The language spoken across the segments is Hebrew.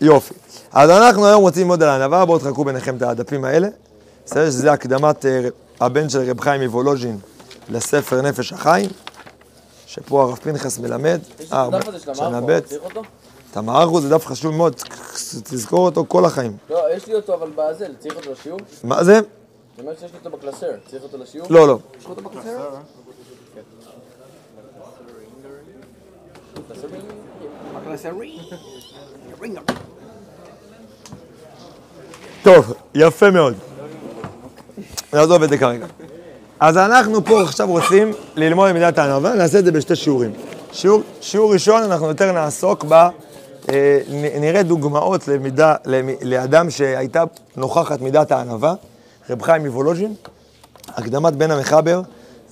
יופי. אז אנחנו היום רוצים ללמוד על הענווה, בואו תחכו ביניכם את הדפים האלה. בסדר שזה הקדמת אה, הבן של רב חיים מוולוז'ין לספר נפש החיים, שפה הרב פנחס מלמד. יש אה, את הדף הזה של שנה המערכו, ב'. צריך אותו? את המערכו זה דף חשוב מאוד, תזכור אותו כל החיים. לא, יש לי אותו אבל בזה, צריך אותו לשיעור? מה זה? אני אומר שיש לי אותו בקלסר, צריך אותו לשיעור? לא, לא. יש לך אותו בקלסר? טוב, יפה מאוד. נעזוב את זה כרגע. אז אנחנו פה עכשיו רוצים ללמוד למידת הענווה, נעשה את זה בשתי שיעורים. שיעור, שיעור ראשון, אנחנו יותר נעסוק ב... אה, נראה דוגמאות למידה, למ- לאדם שהייתה נוכחת מידת הענווה, רב חיים מוולוז'ין, הקדמת בן המחבר,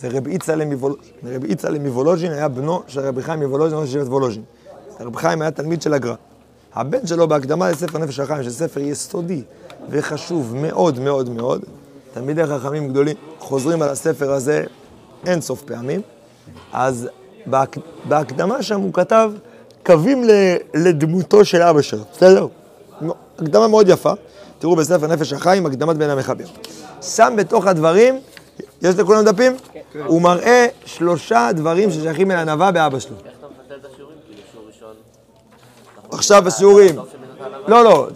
זה רב יצהלה מוולוז'ין. רב יצהלה מוולוז'ין היה בנו של רבי חיים מוולוז'ין, ראש שבט וולוז'ין. רב חיים היה תלמיד של הגר"א. הבן שלו בהקדמה לספר נפש החיים, שזה ספר יסודי וחשוב מאוד מאוד מאוד, תלמידי חכמים גדולים חוזרים על הספר הזה אין סוף פעמים, אז בהק... בהקדמה שם הוא כתב קווים ל... לדמותו של אבא שלו, בסדר? הקדמה מאוד יפה, תראו בספר נפש החיים, הקדמת בן המחבר. שם בתוך הדברים, יש לכולם דפים? כן. הוא מראה שלושה דברים ששייכים אל ענווה באבא שלו. עכשיו בשיעורים. לא, לא,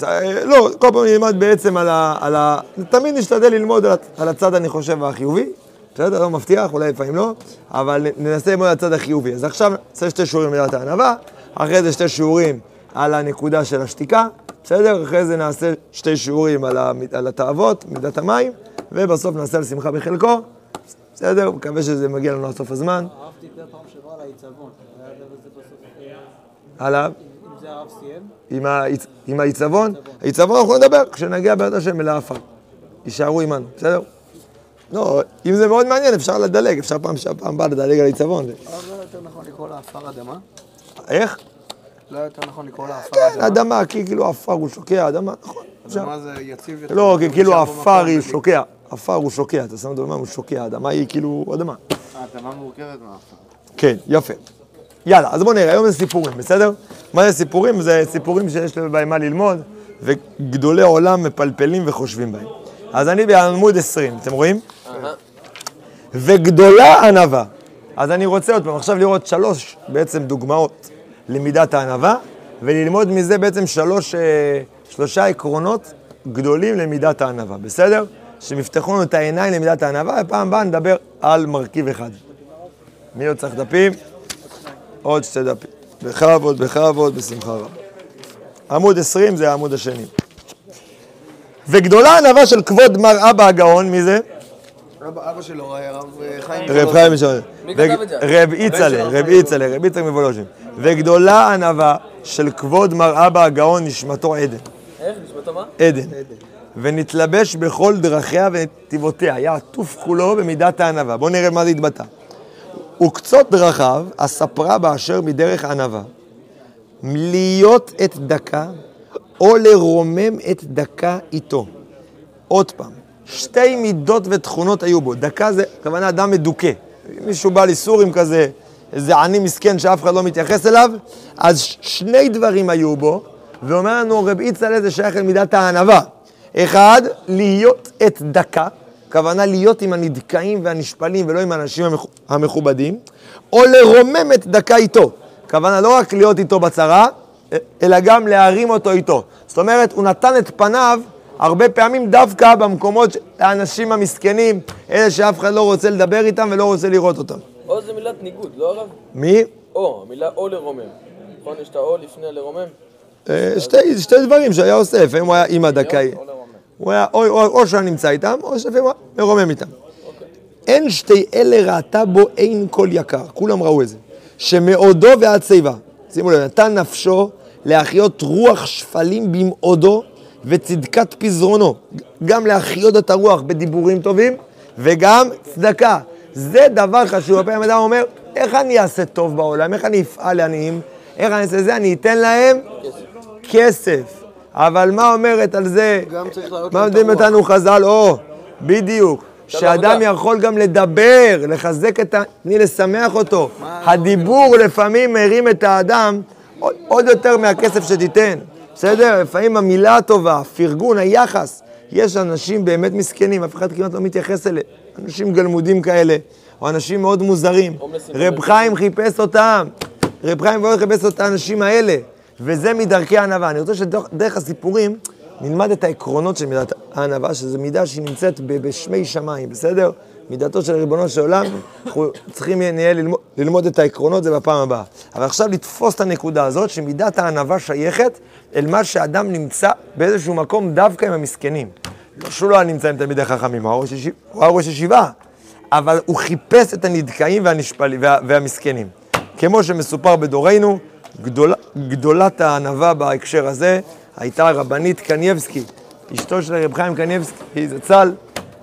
לא, כל פעם נלמד בעצם על ה... על ה... תמיד נשתדל ללמוד על על הצד, אני חושב, החיובי. בסדר? לא מבטיח, אולי לפעמים לא, אבל ננסה ללמוד על הצד החיובי. אז עכשיו נעשה שתי שיעורים לדעת הענווה, אחרי זה שתי שיעורים על הנקודה של השתיקה, בסדר? אחרי זה נעשה שתי שיעורים על, ה... על התאוות, מידת המים, ובסוף נעשה על שמחה בחלקו. בסדר? מקווה שזה מגיע לנו עד סוף הזמן. הרב דיבר פעם שעברה על העיצבון. היה סיים, עם, העיצ... עם העיצבון, העיצבון אנחנו נדבר כשנגיע בעזרת השם אל האפר. יישארו עמנו, בסדר? לא, אם זה מאוד מעניין אפשר לדלג, אפשר פעם שהפעם הבאה לדלג על העיצבון. אבל לא יותר נכון לקרוא לה עפר אדמה? איך? לא יותר נכון לקרוא לה עפר כן, אדמה? אדמה, כי כאילו עפר הוא שוקע, אדמה, נכון. אדמה זה יציב יותר. לא, כי כאילו עפר היא. שוקע, עפר הוא שוקע, אתה שם אותו במים הוא שוקע, האדמה היא כאילו אדמה. האדמה מורכבת מעפר. כן, יפה. יאללה, אז בואו נראה, היום זה סיפורים, בסדר? מה זה סיפורים? זה סיפורים שיש בהם מה ללמוד, וגדולי עולם מפלפלים וחושבים בהם. אז אני בעמוד 20, אתם רואים? וגדולה ענווה. אז אני רוצה עוד פעם עכשיו לראות שלוש בעצם דוגמאות למידת הענווה, וללמוד מזה בעצם שלוש, אה, שלושה עקרונות גדולים למידת הענווה, בסדר? שמפתחו לנו את העיניים למידת הענווה, ופעם הבאה נדבר על מרכיב אחד. מי עוד צריך דפים? עוד שתי דפים. בכבוד, בכבוד, בשמחה רבה. עמוד 20 זה העמוד השני. וגדולה ענווה של כבוד מר אבא הגאון, מי זה? אבא אבא שלו הרב אה, חיים. רב חיים משלם. מי כתב את זה? רב איצלה, רב איצלה, רב איצלה מוולוז'ין. וגדולה ענווה של כבוד מר אבא הגאון נשמתו עדן. איך? נשמתו מה? עדן. ונתלבש בכל דרכיה ונתיבותיה, היה עטוף כולו במידת הענווה. בואו נראה מה זה התבטא. וקצות דרכיו, הספרה באשר מדרך ענווה. להיות את דקה, או לרומם את דקה איתו. עוד פעם, שתי מידות ותכונות היו בו. דקה זה, הכוונה אדם מדוכא. מישהו בא לסורים כזה, איזה עני מסכן שאף אחד לא מתייחס אליו, אז שני דברים היו בו, ואומר לנו רב יצהלה זה שייך למידת הענווה. אחד, להיות את דקה, הכוונה להיות עם הנדכאים והנשפלים ולא עם האנשים המכו- המכובדים, או לרומם את דקה איתו. הכוונה לא רק להיות איתו בצרה, אלא גם להרים אותו איתו. זאת אומרת, הוא נתן את פניו הרבה פעמים דווקא במקומות, האנשים המסכנים, אלה שאף אחד לא רוצה לדבר איתם ולא רוצה לראות אותם. או זה מילת ניגוד, לא הרב? מי? או, המילה או לרומם. נכון? יש את האו לפני הלרומם? אה, שתי, שתי דברים שהיה עושה, לפעמים הוא היה עם הדקאי. או. הוא היה או, או, או שהוא נמצא איתם, או שלפעמים הוא היה מרומם איתם. אין שתי אלה ראתה בו אין כל יקר, כולם ראו את זה. שמאודו ועד שיבה, שימו לב, נתן נפשו להחיות רוח שפלים במאודו וצדקת פזרונו. גם להחיות את הרוח בדיבורים טובים, וגם צדקה. זה דבר חשוב. הפעם אדם אומר, איך אני אעשה טוב בעולם? איך אני אפעל לעניים? איך אני אעשה זה? אני אתן להם כסף. אבל מה אומרת על זה? מה הרוח. אותנו חז"ל? או, בדיוק. שאדם. יכול גם לדבר, לחזק את ה... תני לשמח אותו. הדיבור לפעמים מרים את האדם עוד- יותר מהכסף שתיתן. בסדר? לפעמים המילה הטובה, הפרגון, היחס. יש אנשים באמת מסכנים, אף אחד כמעט לא מתייחס אליהם. אנשים גלמודים כאלה, או אנשים מאוד מוזרים. רב חיים חיפש אותם. רב חיים ועוד חיפש את האנשים האלה. וזה מדרכי הענווה. אני רוצה שדרך הסיפורים נלמד את העקרונות של מידת הענווה, שזו מידה שהיא נמצאת בשמי שמיים, בסדר? מידתו של ריבונו של עולם, אנחנו צריכים נהיה ללמוד, ללמוד את העקרונות, זה בפעם הבאה. אבל עכשיו לתפוס את הנקודה הזאת, שמידת הענווה שייכת אל מה שאדם נמצא באיזשהו מקום דווקא עם המסכנים. לא שהוא לא היה נמצא עם תלמידי חכמים, הוא היה ראש ישיבה, אבל הוא חיפש את הנדכאים והנשפלים, וה, והמסכנים. כמו שמסופר בדורנו, גדול, גדולת הענווה בהקשר הזה הייתה הרבנית קנייבסקי, אשתו של רב חיים קנייבסקי, זצ"ל,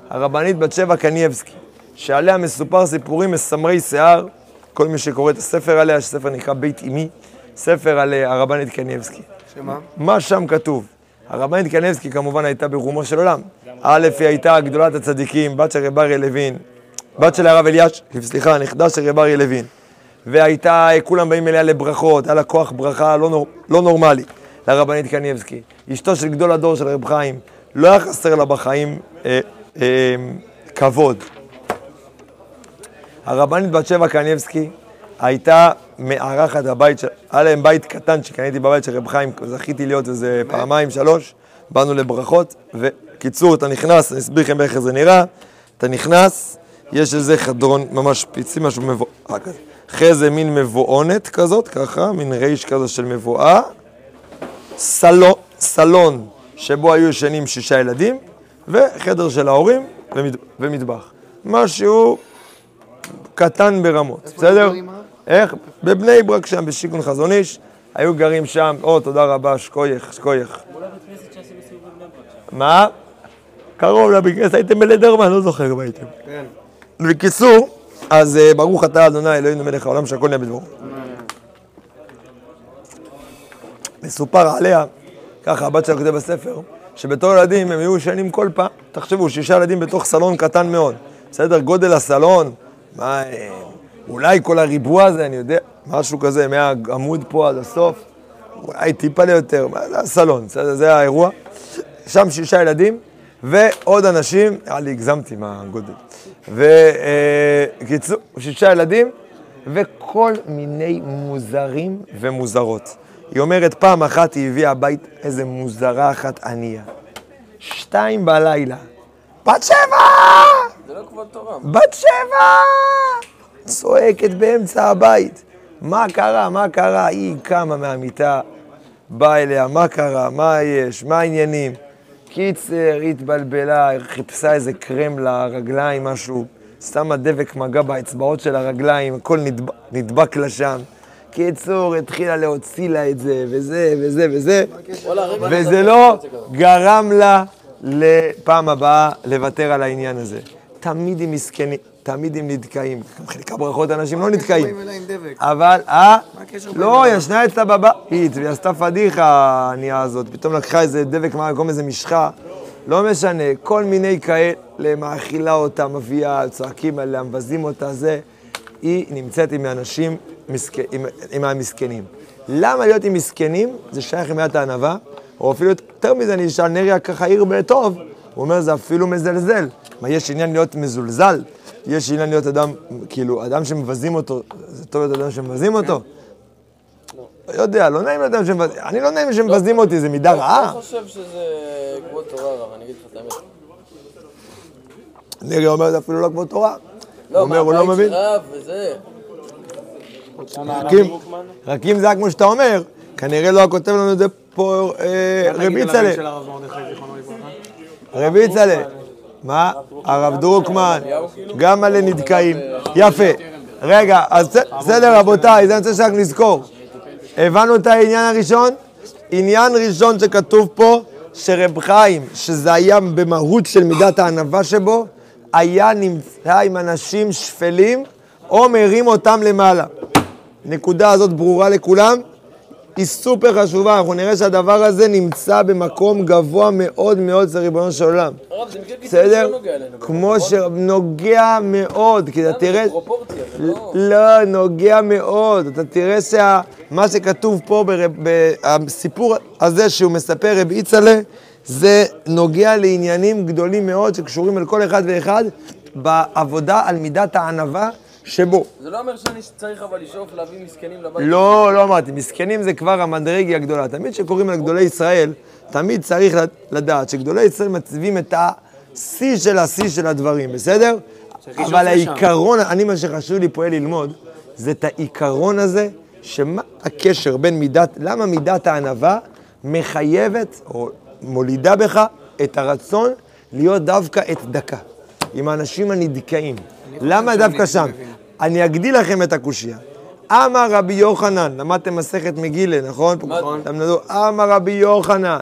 הרבנית בת שבע קנייבסקי, שעליה מסופר סיפורים מסמרי שיער, כל מי שקורא את הספר עליה, שספר נקרא בית אמי, ספר על אה, הרבנית קנייבסקי. שמה? מה שם כתוב? הרבנית קנייבסקי כמובן הייתה ברומו של עולם. א', היא הייתה גדולת הצדיקים, בת של רב אריה לוין, בת של הרב אליש, סליחה, נכדה של רב אריה לוין. והייתה, כולם באים אליה לברכות, היה לה כוח ברכה לא, נור, לא נורמלי, לרבנית קנייבסקי. אשתו של גדול הדור של רב חיים, לא היה חסר לה בחיים אה, אה, כבוד. הרבנית בת שבע קנייבסקי הייתה מארחת הבית, של- היה להם בית קטן שקניתי בבית של רב חיים, זכיתי להיות איזה פעמיים, שלוש, באנו לברכות, וקיצור, אתה נכנס, אני אסביר לכם איך זה נראה, אתה נכנס, יש איזה חדרון ממש פיצי, משהו מבואה כזה, אחרי זה מין מבואונת כזאת, ככה, מין רייש כזה של מבואה, סלון, סלון שבו היו ישנים שישה ילדים, וחדר של ההורים ומד, ומטבח. משהו קטן ברמות, בסדר? גרים, אה? איך? בבני ברק שם, בשיכון חזון איש, היו גרים שם, או, תודה רבה, שכוייך, שכוייך. מה? קרוב לבית כנסת, הייתם בלדרמן, לא זוכר אם הייתם. כן. בקיצור, אז אה, ברוך אתה אדוני אלוהינו מלך העולם שהכל נהיה בדברו. מסופר עליה, ככה הבת שלה כותב בספר, שבתור ילדים הם היו ישנים כל פעם, תחשבו, שישה ילדים בתוך סלון קטן מאוד, בסדר? גודל הסלון, מה, אה, אולי כל הריבוע הזה, אני יודע, משהו כזה, מהעמוד פה עד הסוף, אולי טיפה ליותר, מה זה הסלון, בסדר? זה האירוע. שם שישה ילדים, ועוד אנשים, לי הגזמתי מהגודל. וקיצור, שישה ילדים, וכל מיני מוזרים ומוזרות. היא אומרת, פעם אחת היא הביאה הבית איזה מוזרה אחת ענייה. שתיים בלילה. בת שבע! זה לא כבוד תורה. בת שבע! צועקת באמצע הבית. מה קרה? מה קרה? היא קמה מהמיטה, באה אליה, מה קרה? מה יש? מה העניינים? קיצר, היא התבלבלה, חיפשה איזה קרם לרגליים, משהו, שמה דבק מגע באצבעות של הרגליים, הכל נדבק, נדבק לה שם. קיצור, התחילה להוציא לה את זה, וזה, וזה, וזה, וזה לא. גרם לה לפעם הבאה לוותר על העניין הזה. תמיד הם מסכנים, תמיד הם נתקעים. חלק הברכות אנשים לא נתקעים. אבל, אה? לא, ישנה אצלה בבית, והיא עשתה פדיחה, הענייה הזאת. פתאום לקחה איזה דבק מהמקום, איזה משחה. לא משנה, כל מיני כאלה, מאכילה אותה, מביאה, צועקים עליה, מבזים אותה, זה. היא נמצאת עם האנשים, מסכ... עם, עם המסכנים. למה להיות עם מסכנים? זה שייך למידת הענווה, או אפילו יותר מזה, אני אשאל נריה ככה עיר בטוב, הוא אומר, זה אפילו מזלזל. מה, יש עניין להיות מזולזל? יש עניין להיות אדם, כאילו, אדם שמבזים אותו, זה טוב להיות אדם שמבזים אותו? לא יודע, לא נעים לאדם שמבזים, אני לא נעים שמבזים אותי, זה מידה רעה. אני חושב שזה כבוד תורה, רב, אני אגיד לך את האמת. נריה אומר, זה אפילו לא כבוד תורה. הוא לא, אומר, הוא לא מבין. רק אם- זה היה כמו שאתה אומר, כנראה לא היה כותב לנו את זה פה אה, רבי לברכה. רבי יצלה. מה? הרב דרוקמן, גם מלא נתקעים. יפה. רגע, אז בסדר רבותיי, זה אני רוצה שרק נזכור. הבנו את העניין הראשון? עניין ראשון שכתוב פה, שרב חיים, שזה היה במהות של מידת הענווה שבו, היה נמצא עם אנשים שפלים, או מרים אותם למעלה. נקודה הזאת ברורה לכולם? היא סופר חשובה, אנחנו נראה שהדבר הזה נמצא במקום גבוה מאוד מאוד אצל ריבונו של עולם. הרב, זה מקרה קיצוני בסדר? שלא נוגע אלינו. כמו שנוגע מאוד, כי אתה תראה... לא... לא, נוגע מאוד. אתה תראה שמה שכתוב פה בסיפור הזה שהוא מספר רב יצהלה, זה נוגע לעניינים גדולים מאוד שקשורים אל כל אחד ואחד בעבודה על מידת הענווה שבו. זה לא אומר שאני צריך אבל לשאוף להביא מסכנים לבית. לא, לא אמרתי, מסכנים זה כבר המדרגה הגדולה. תמיד כשקוראים על גדולי ישראל, תמיד צריך לדעת שגדולי ישראל מציבים את השיא של השיא של הדברים, בסדר? אבל העיקרון, אני מה שחשוב לי פה ללמוד, זה את העיקרון הזה, שמה הקשר בין מידת, למה מידת הענווה מחייבת, או מולידה בך, את הרצון להיות דווקא את דקה, עם האנשים הנדכאים. למה דווקא שם? אני אגדיל לכם את הקושייה. אמר רבי יוחנן, למדתם מסכת מגילה, נכון? נכון. אמר רבי יוחנן,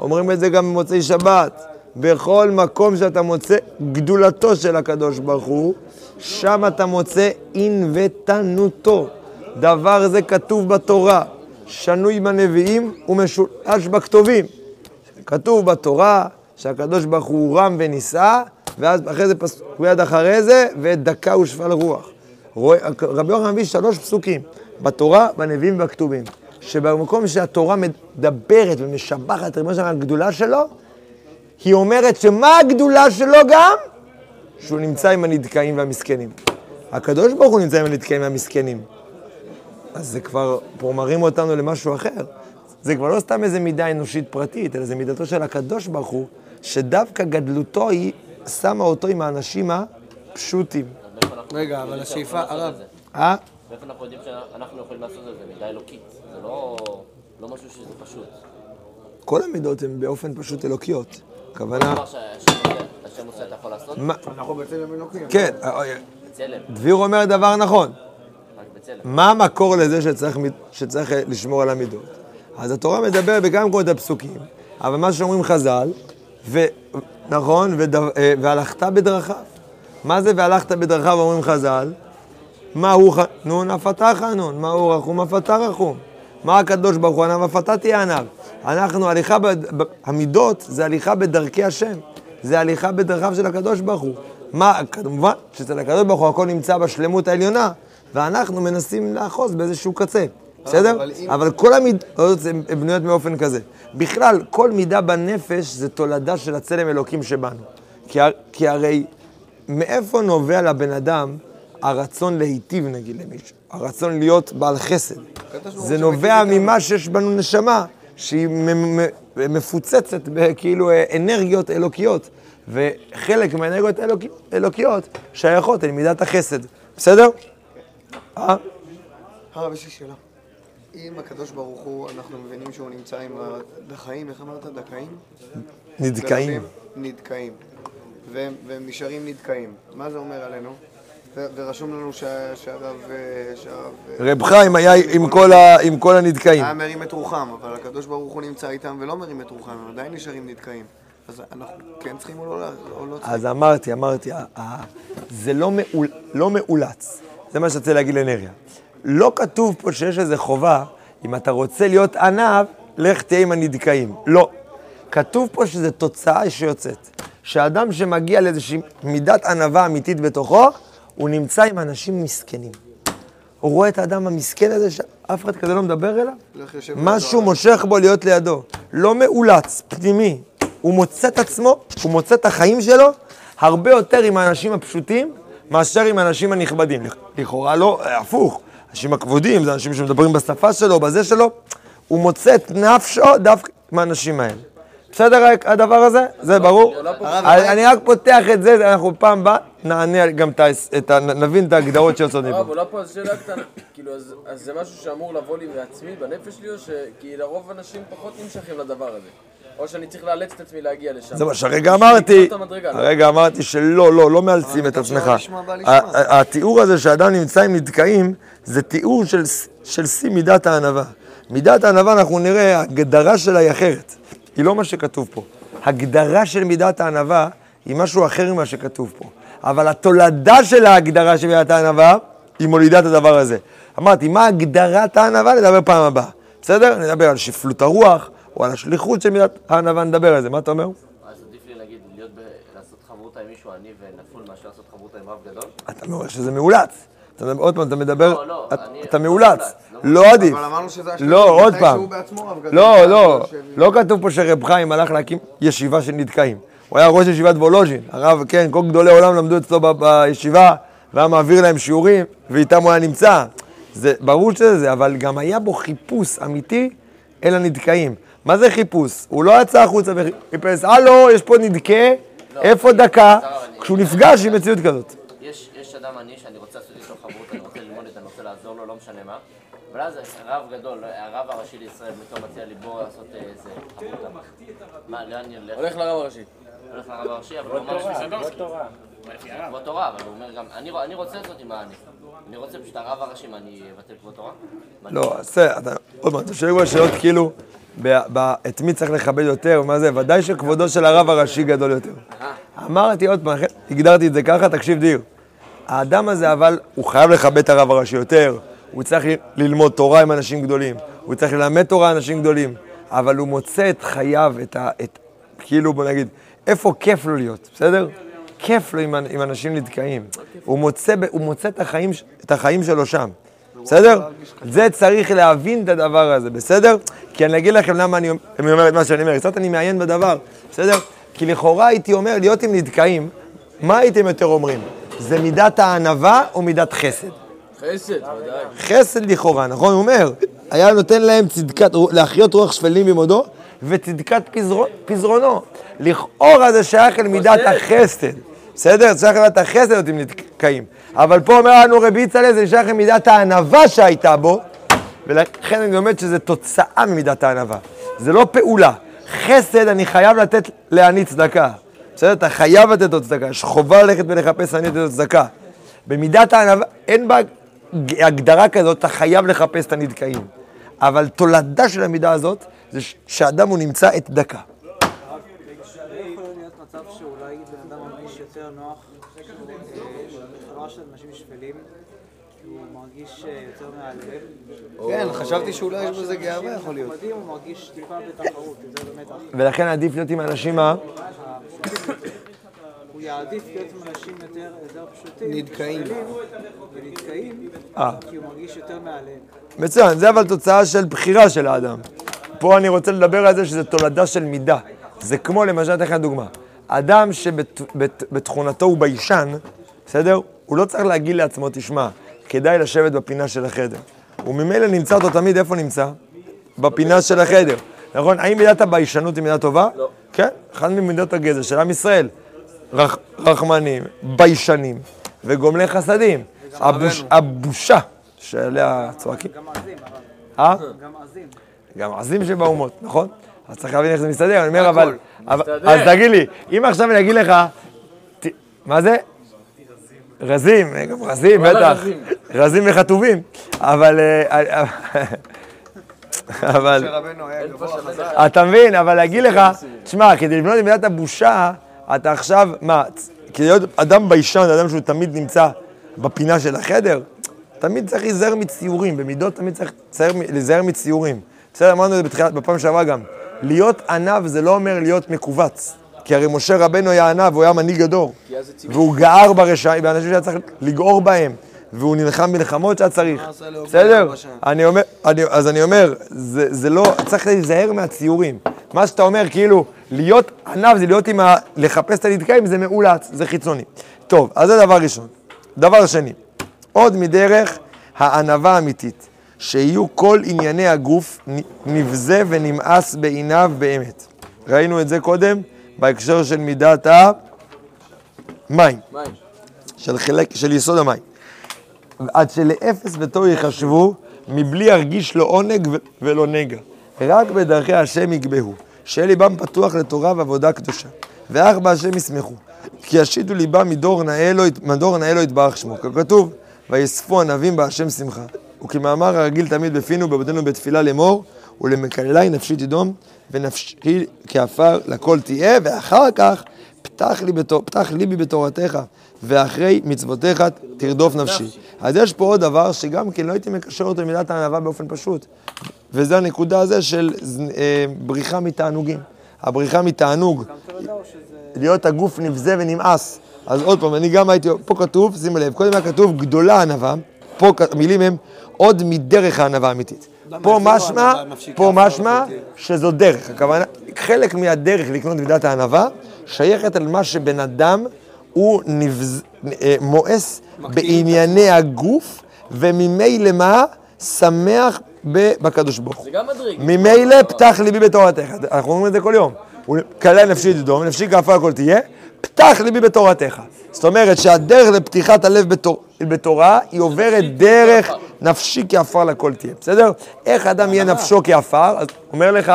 אומרים את זה גם במוצאי שבת, בכל מקום שאתה מוצא גדולתו של הקדוש ברוך הוא, שם אתה מוצא ענוותנותו. דבר זה כתוב בתורה, שנוי בנביאים ומשולש בכתובים. כתוב בתורה שהקדוש ברוך הוא רם ונישא, ואז אחרי זה פסוק יד אחרי זה, ודקה ושפל רוח. רבי יוחנן מביא שלוש פסוקים, בתורה, בנביאים ובכתובים, שבמקום שהתורה מדברת ומשבחת את ריבונו של על הגדולה שלו, היא אומרת שמה הגדולה שלו גם? שהוא נמצא עם הנדכאים והמסכנים. הקדוש ברוך הוא נמצא עם הנדכאים והמסכנים. אז זה כבר, פה מראים אותנו למשהו אחר. זה כבר לא סתם איזה מידה אנושית פרטית, אלא זה מידתו של הקדוש ברוך הוא, שדווקא גדלותו היא שמה אותו עם האנשים הפשוטים. רגע, אבל השאיפה, הרב, אה? מאיפה אנחנו יודעים שאנחנו יכולים לעשות את זה? זה מידה אלוקית. זה לא, לא משהו שזה פשוט. כל המידות הן באופן פשוט אלוקיות. הכוונה... שהשם עושה אתה יכול לעשות? מה- אנחנו בצלם אלוקים. כן, אה, אה, בצלם, דביר אומר דבר נכון. מה המקור לזה שצריך, שצריך אה, לשמור על המידות? אז התורה מדברת בכמה מקומות הפסוקים, אבל מה שאומרים חז"ל, ו, נכון, וד, והלכת בדרכיו. מה זה והלכת בדרכיו אומרים חז"ל? מה הוא חנון אף אתה חנון, מה הוא רחום אתה רחום. מה הקדוש ברוך הוא ענב אתה תהיה ענב. אנחנו, הליכה, ב, ב, המידות זה הליכה בדרכי השם, זה הליכה בדרכיו של הקדוש ברוך הוא. מה, כמובן שאצל הקדוש ברוך הוא הכל נמצא בשלמות העליונה, ואנחנו מנסים לאחוז באיזשהו קצה, בסדר? אבל אם- אבל כל המידות הן בנויות באופן כזה. בכלל, כל מידה בנפש זה תולדה של הצלם אלוקים שבנו. כי, כי הרי מאיפה נובע לבן אדם הרצון להיטיב נגיד למישהו? הרצון להיות בעל חסד. זה נובע ממה שיש בנו נשמה, שהיא מפוצצת בכאילו אה, אנרגיות אלוקיות. וחלק מהאנרגיות האלוקי- האלוקיות שייכות אל מידת החסד. בסדר? אה? הרב, יש לי שאלה. אם הקדוש ברוך הוא, אנחנו מבינים שהוא נמצא עם הדחאים, איך אמרת? דכאים? נדכאים. נדכאים. והם, והם נשארים נדכאים. מה זה אומר עלינו? ורשום לנו שה- שהרב... אה. אה, רב חיים היה עם כל ה- עם כל הנדכאים. היה מרים את רוחם, אבל הקדוש ברוך הוא נמצא איתם ולא מרים את רוחם, הם עדיין נשארים נדכאים. אז אנחנו כן צריכים או לא, או לא צריכים? אז אמרתי, אמרתי, זה לא, מאול, לא מאולץ. זה מה שרציתי להגיד לנריה. לא כתוב פה שיש איזו חובה, אם אתה רוצה להיות ענב, לך תהיה עם הנדכאים. לא. כתוב פה שזו תוצאה שיוצאת. שאדם שמגיע לאיזושהי מידת ענווה אמיתית בתוכו, הוא נמצא עם אנשים מסכנים. הוא רואה את האדם המסכן הזה, שאף אחד כזה לא מדבר אליו, יושב משהו. מושך בו להיות לידו. לא מאולץ, פנימי. הוא מוצא את עצמו, הוא מוצא את החיים שלו, הרבה יותר עם האנשים הפשוטים, מאשר עם האנשים הנכבדים. לכ- לכאורה לא, הפוך. האנשים הכבודים, זה אנשים שמדברים בשפה שלו, בזה שלו. הוא מוצא את נפשו דווקא עם האנשים האלה. בסדר הדבר הזה? זה ברור? אני אני רק פותח את זה, אנחנו פעם הבאה נענה גם את ה... את נבין את ההגדרות שיוצאות מפה. הרב, עולה פה איזו שאלה קטנה. כאילו, אז אז זה משהו שאמור לבוא לי מעצמי, בנפש שלי, או ש... כי לרוב אנשים פחות נמשכים לדבר הזה. או שאני צריך לאלץ את עצמי להגיע לשם. זה מה שהרגע אמרתי, את לא? הרגע אמרתי שלא, לא, לא מאלצים את אבל עצמך. לא התיאור הזה שאדם נמצא עם נדכאים, זה תיאור של שיא מידת הענווה. מידת הענווה, אנחנו נראה, ההגדרה שלה היא אחרת. היא לא מה שכתוב פה. הגדרה של מידת הענווה היא משהו אחר ממה שכתוב פה. אבל התולדה של ההגדרה של מידת הענווה, היא מולידה את הדבר הזה. אמרתי, מה הגדרת הענווה? נדבר פעם הבאה. בסדר? נדבר על שפלות הרוח, או על השליחות של מידת הענווה, נדבר על זה. מה אתה אומר? אז עדיף לי להגיד. לעשות חברותה עם מישהו עני ונפול מאשר לעשות חברותה עם רב גדול? אתה אומר שזה מאולץ. עוד פעם, אתה מדבר, לא, לא, אתה- אני- אתה לא מאולץ. לא עדיף. אבל אמרנו שזה השליחות. לא, עוד מתי פעם. שהוא בעצמו רב גדול. לא, לא, לא כתוב פה שרב חיים הלך להקים ישיבה של נתקעים. הוא היה ראש ישיבת וולוז'ין. הרב, כן, כל גדולי עולם למדו אצלו בישיבה, והיה מעביר להם שיעורים, ואיתם הוא היה נמצא. זה ברור שזה זה, אבל גם היה בו חיפוש אמיתי אל הנדכאים. מה זה חיפוש? הוא לא יצא החוצה וחיפש, הלו, יש פה נדכה, איפה דקה? כשהוא נפגש עם מציאות כזאת. יש, יש אדם עני שאני רוצה לעשות איתו חברות, אני רוצה ללמוד את הנושא, לעזור לו, לא משנה מה. אבל אז הרב גדול, הרב הראשי לישראל, פתאום מציע לי בוא לעשות אה, איזה. מה, לאן אני אלך? הולך לרב הראשי. הולך לרב הראשי, אבל הוא אמר שזה כבוד תורה, אבל הוא אומר גם, אני, אני רוצה לעשות עם העני. אני רוצה פשוט הרב הראשי, מה, אני אבטל כבוד תורה? לא, בסדר, אתה, עוד פעם, אתה שואל כבר שאלות כאילו, ב- ב- את מי צריך לכבד יותר, מה זה, ודאי שכבודו של הרב הראשי גדול יותר. אמרתי עוד פעם, הגדרתי את זה ככה, תקשיב דיר. האדם הזה אבל, הוא חייב לכבד את הרב הראשי יותר, הוא צריך ללמוד תורה עם אנשים גדולים, הוא צריך ללמד תורה עם אנשים גדולים, אבל הוא מוצא את חייו, את ה... את, כאילו, בוא נגיד, איפה כיף לו להיות, בסדר? כיף לו עם, עם אנשים נתקעים. הוא מוצא, הוא מוצא את, החיים, את החיים שלו שם, בסדר? זה צריך להבין את הדבר הזה, בסדר? כי אני אגיד לכם למה אני, אני אומר את מה שאני אומר, קצת אני מעיין בדבר, בסדר? כי לכאורה הייתי אומר, להיות עם נתקעים, מה הייתם יותר אומרים? זה מידת הענווה או מידת חסד? חסד, ודאי. חסד לכאורה, נכון? הוא אומר, היה נותן להם צדקת, להחיות רוח שפלים במודו וצדקת פזרו, פזרונו. לכאורה זה שייך אל מידת החסד, בסדר? זה שייך למידת החסד להיות עם נתקעים. אבל פה אומר לנו רבי יצחק, זה שייך למידת הענווה שהייתה בו, ולכן אני לומד שזה תוצאה ממידת הענווה. זה לא פעולה. חסד אני חייב לתת לעני צדקה. בסדר? אתה חייב לתת לו צדקה. יש חובה ללכת ולחפש עני לתת לו צדקה. במידת הענווה, אין בה הגדרה כזאת, אתה חייב לחפש את הנדכאים. אבל תולדה של המידה הזאת, זה שאדם הוא נמצא את דקה. לא יכול להיות מצב שאולי בן אדם מרגיש יותר נוח בחברה של אנשים שפלים, כי הוא מרגיש יותר מהלב. כן, חשבתי שאולי יש בזה גאווה יכול להיות. הוא מרגיש טיפה בתחרות. ולכן עדיף להיות עם האנשים ה... הוא יעדיף עם אנשים יותר יותר פשוטים, נדכאים. ונתקעים, אה. כי הוא מרגיש יותר מהלב. מצוין, זה אבל תוצאה של בחירה של האדם. פה אני רוצה לדבר על זה שזה תולדה של מידה. זה כמו, למשל, אתן לך דוגמה. אדם שבתכונתו הוא ביישן, בסדר? הוא לא צריך להגיד לעצמו, תשמע, כדאי לשבת בפינה של החדר. הוא ממילא נמצא אותו תמיד, איפה נמצא? בפינה של החדר. נכון? האם מידת הביישנות היא מידה טובה? לא. כן, אחת ממידות הגזע של עם ישראל. רח, רחמנים, ביישנים וגומלי חסדים. הבוש, הבושה שעליה צועקים. גם עזים. אה? גם עזים. גם עזים שבאומות, נכון? אז צריך להבין איך זה מסתדר, אני אומר, אבל... אז תגיד לי, אם עכשיו אני אגיד לך... מה זה? רזים, אה, גם רזים, בטח. רזים. רזים וחטובים. אבל... אה, אבל... אתה מבין, אבל להגיד לך, תשמע, כדי לבנות את מידת הבושה, אתה עכשיו, מה, כדי להיות אדם ביישן, אדם שהוא תמיד נמצא בפינה של החדר, תמיד צריך להיזהר מציורים, במידות תמיד צריך להיזהר מציורים. בסדר, אמרנו את זה בתחילת, בפעם שעברה גם. להיות ענב זה לא אומר להיות מכווץ. כי הרי משה רבנו היה ענב, הוא היה מנהיג הדור. כי. והוא גער ברשעים, באנשים שהיה צריך לגעור בהם, והוא נלחם מלחמות שהיה צריך. לו בסדר? אני אומר, אני, אז אני אומר, זה, זה לא, צריך להיזהר מהציורים. מה שאתה אומר, כאילו, להיות ענב זה להיות עם ה... לחפש את הנתקעים, זה מאולץ, זה חיצוני. טוב, אז זה דבר ראשון. דבר שני, עוד מדרך הענווה האמיתית, שיהיו כל ענייני הגוף נבזה ונמאס בעיניו באמת. ראינו את זה קודם בהקשר של מידת המים. מים. של חלק, של יסוד המים. עד שלאפס ותוהו יחשבו, מבלי ירגיש לו עונג ולא נגע. רק בדרכי השם יגבהו, שיהיה ליבם פתוח לתורה ועבודה קדושה. ואך בהשם ישמחו, כי ישיתו ליבם מדור נאה לו, מדור נאה לו יתברך שמו. ככתוב, ויאספו ענבים בהשם שמחה. וכמאמר הרגיל תמיד בפינו, בעבודנו בתפילה לאמור, ולמקללי נפשי תדום, ונפשי כעפר לכל תהיה, ואחר כך פתח ליבי בתורתך, ואחרי מצוותיך תרדוף נפשי. אז יש פה עוד דבר שגם כן לא הייתי מקשר אותו עם מידת הענווה באופן פשוט. וזה הנקודה הזו של אה, בריחה מתענוגים. הבריחה מתענוג, להיות הגוף נבזה ונמאס. אז עוד פעם, אני גם הייתי, פה כתוב, שימו לב, קודם היה כתוב גדולה ענווה, פה המילים הם עוד מדרך הענווה האמיתית. פה משמע, פה משמע שזו דרך. הכוונה, חלק מהדרך לקנות מידת הענווה שייכת על מה שבן אדם הוא נבז, אה, מואס בענייני הגוף, וממילא מה? שמח בקדוש ברוך הוא. זה גם מדריג. ממילא פתח ליבי בתורתך. אנחנו אומרים את זה כל יום. כלה נפשי תדום, נפשי כעפר הכל תהיה, פתח ליבי בתורתך. זאת אומרת שהדרך לפתיחת הלב בתור, בתורה, היא עוברת דרך נפשי כעפר לכל תהיה, בסדר? איך אדם יהיה נפשו כעפר? אז אומר לך,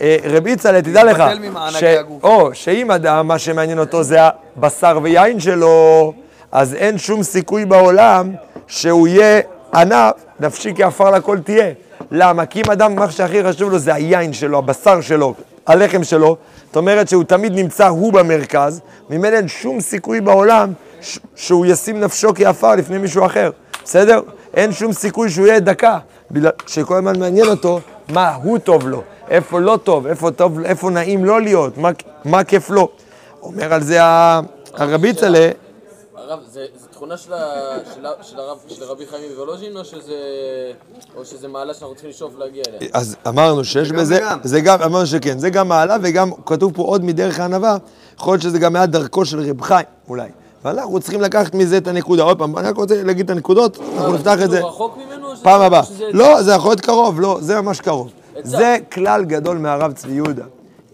אה, רבי יצחק, תדע לך, ש-. או שאם אדם, מה שמעניין אותו זה הבשר ויין שלו, אז אין שום סיכוי בעולם שהוא יהיה ענף, נפשי כעפר לכל תהיה. למה? כי אם אדם, מה שהכי חשוב לו זה היין שלו, הבשר שלו, הלחם שלו, זאת אומרת שהוא תמיד נמצא הוא במרכז, ממילא אין שום סיכוי בעולם ש- שהוא ישים נפשו כעפר לפני מישהו אחר, בסדר? אין שום סיכוי שהוא יהיה דקה, בגלל שכל הזמן מעניין אותו מה הוא טוב לו, איפה לא טוב, איפה טוב, איפה נעים לא להיות, מה, מה כיף לו. אומר על זה הרבי צלה, הרב, זה זה תכונה של ה- של ה- של הרב- של רבי חיים מוולוז'ין, או שזה- או שזה מעלה שאנחנו צריכים לשאוף להגיע אליה? אז אמרנו שיש גם בזה, וגם. זה גם, אמרנו שכן, זה גם מעלה וגם כתוב פה עוד מדרך הענווה, יכול להיות שזה גם היה דרכו של רב חיים, אולי. ואנחנו צריכים לקחת מזה את הנקודה. עוד פעם, אני רק רוצה להגיד את הנקודות, אנחנו נפתח את זה פעם הבאה. לא, זה יכול להיות קרוב, לא, זה ממש קרוב. זה כלל גדול מהרב צבי יהודה.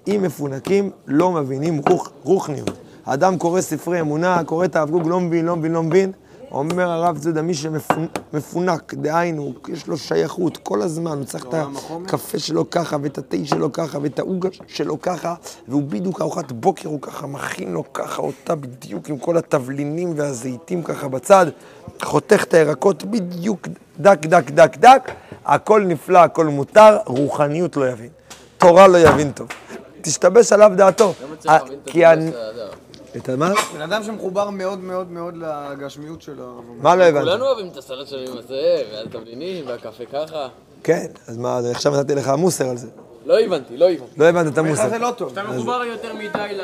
אם מפונקים, לא מבינים רוח, רוחניות. אדם קורא ספרי אמונה, קורא את האבגוג, לא מבין, לא מבין, לא מבין. אומר הרב צבי יהודה, מי שמפונק, דהיינו, יש לו שייכות כל הזמן, הוא צריך את הקפה שלו ככה, ואת התה שלו ככה, ואת העוגה שלו ככה, והוא בדיוק ארוחת בוקר, הוא ככה מכין לו ככה אותה בדיוק עם כל התבלינים והזיתים ככה בצד, חותך את הירקות בדיוק דק, דק, דק, דק, הכל נפלא, הכל מותר, רוחניות לא יבין. תורה לא יבין טוב. תשתבש עליו דעתו. למה צריך להבין את כי את מה? בן אדם שמחובר מאוד מאוד מאוד לגשמיות שלו. מה לא הבנת? כולנו אוהבים את הסרט שלנו עם הזה, והתבלינים, והקפה ככה. כן, אז מה, אז עכשיו נתתי לך מוסר על זה. לא הבנתי, לא הבנתי. לא הבנת את המוסר. זה לא טוב. אתה מחובר יותר מדי ל-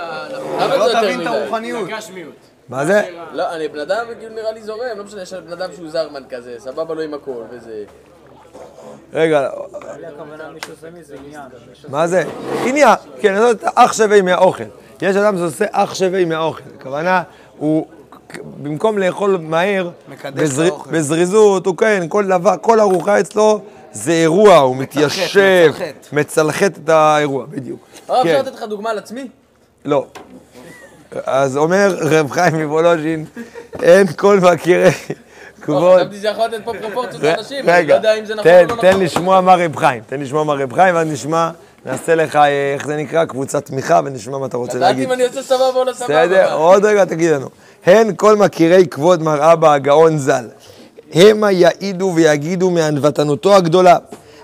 למה לא זה יותר תבין את? הרוחניות. לגשמיות. מה זה? לא, אני בן אדם כאילו נראה לי זורם, לא משנה, יש בן אדם שהוא זרמן כזה, סבבה לו עם הכל, וזה... רגע. מה זה? עניין, כן, זאת אח שווה מהאוכל. יש אדם שעושה אח שווה מהאוכל. הכוונה, הוא, במקום לאכול מהר, בזר- האוכל. בזריזות, הוא כן, כל דבר, כל ארוחה אצלו זה אירוע, הוא מתיישב, מצלחת. מצלחת את האירוע, בדיוק. הרב, כן. אפשר לתת לך דוגמה על עצמי? לא. אז אומר רב חיים מוולוז'ין, אין כל מכירי כבוד. חשבתי שיכול לתת פה פרופורציות לאנשים, אני לא יודע אם זה נכון תן, או לא תן נכון. לשמוע מה רב חיים, תן לשמוע מה רב חיים, ואז נשמע, נעשה לך, אה, איך זה נקרא, קבוצת תמיכה, ונשמע מה אתה רוצה לדעת להגיד. אם אני עושה סבבה או לא סבבה. בסדר, עוד רגע תגיד לנו. הן כל מכירי כבוד מר אבא הגאון ז"ל, המה יעידו ויגידו מענוותנותו הגדולה,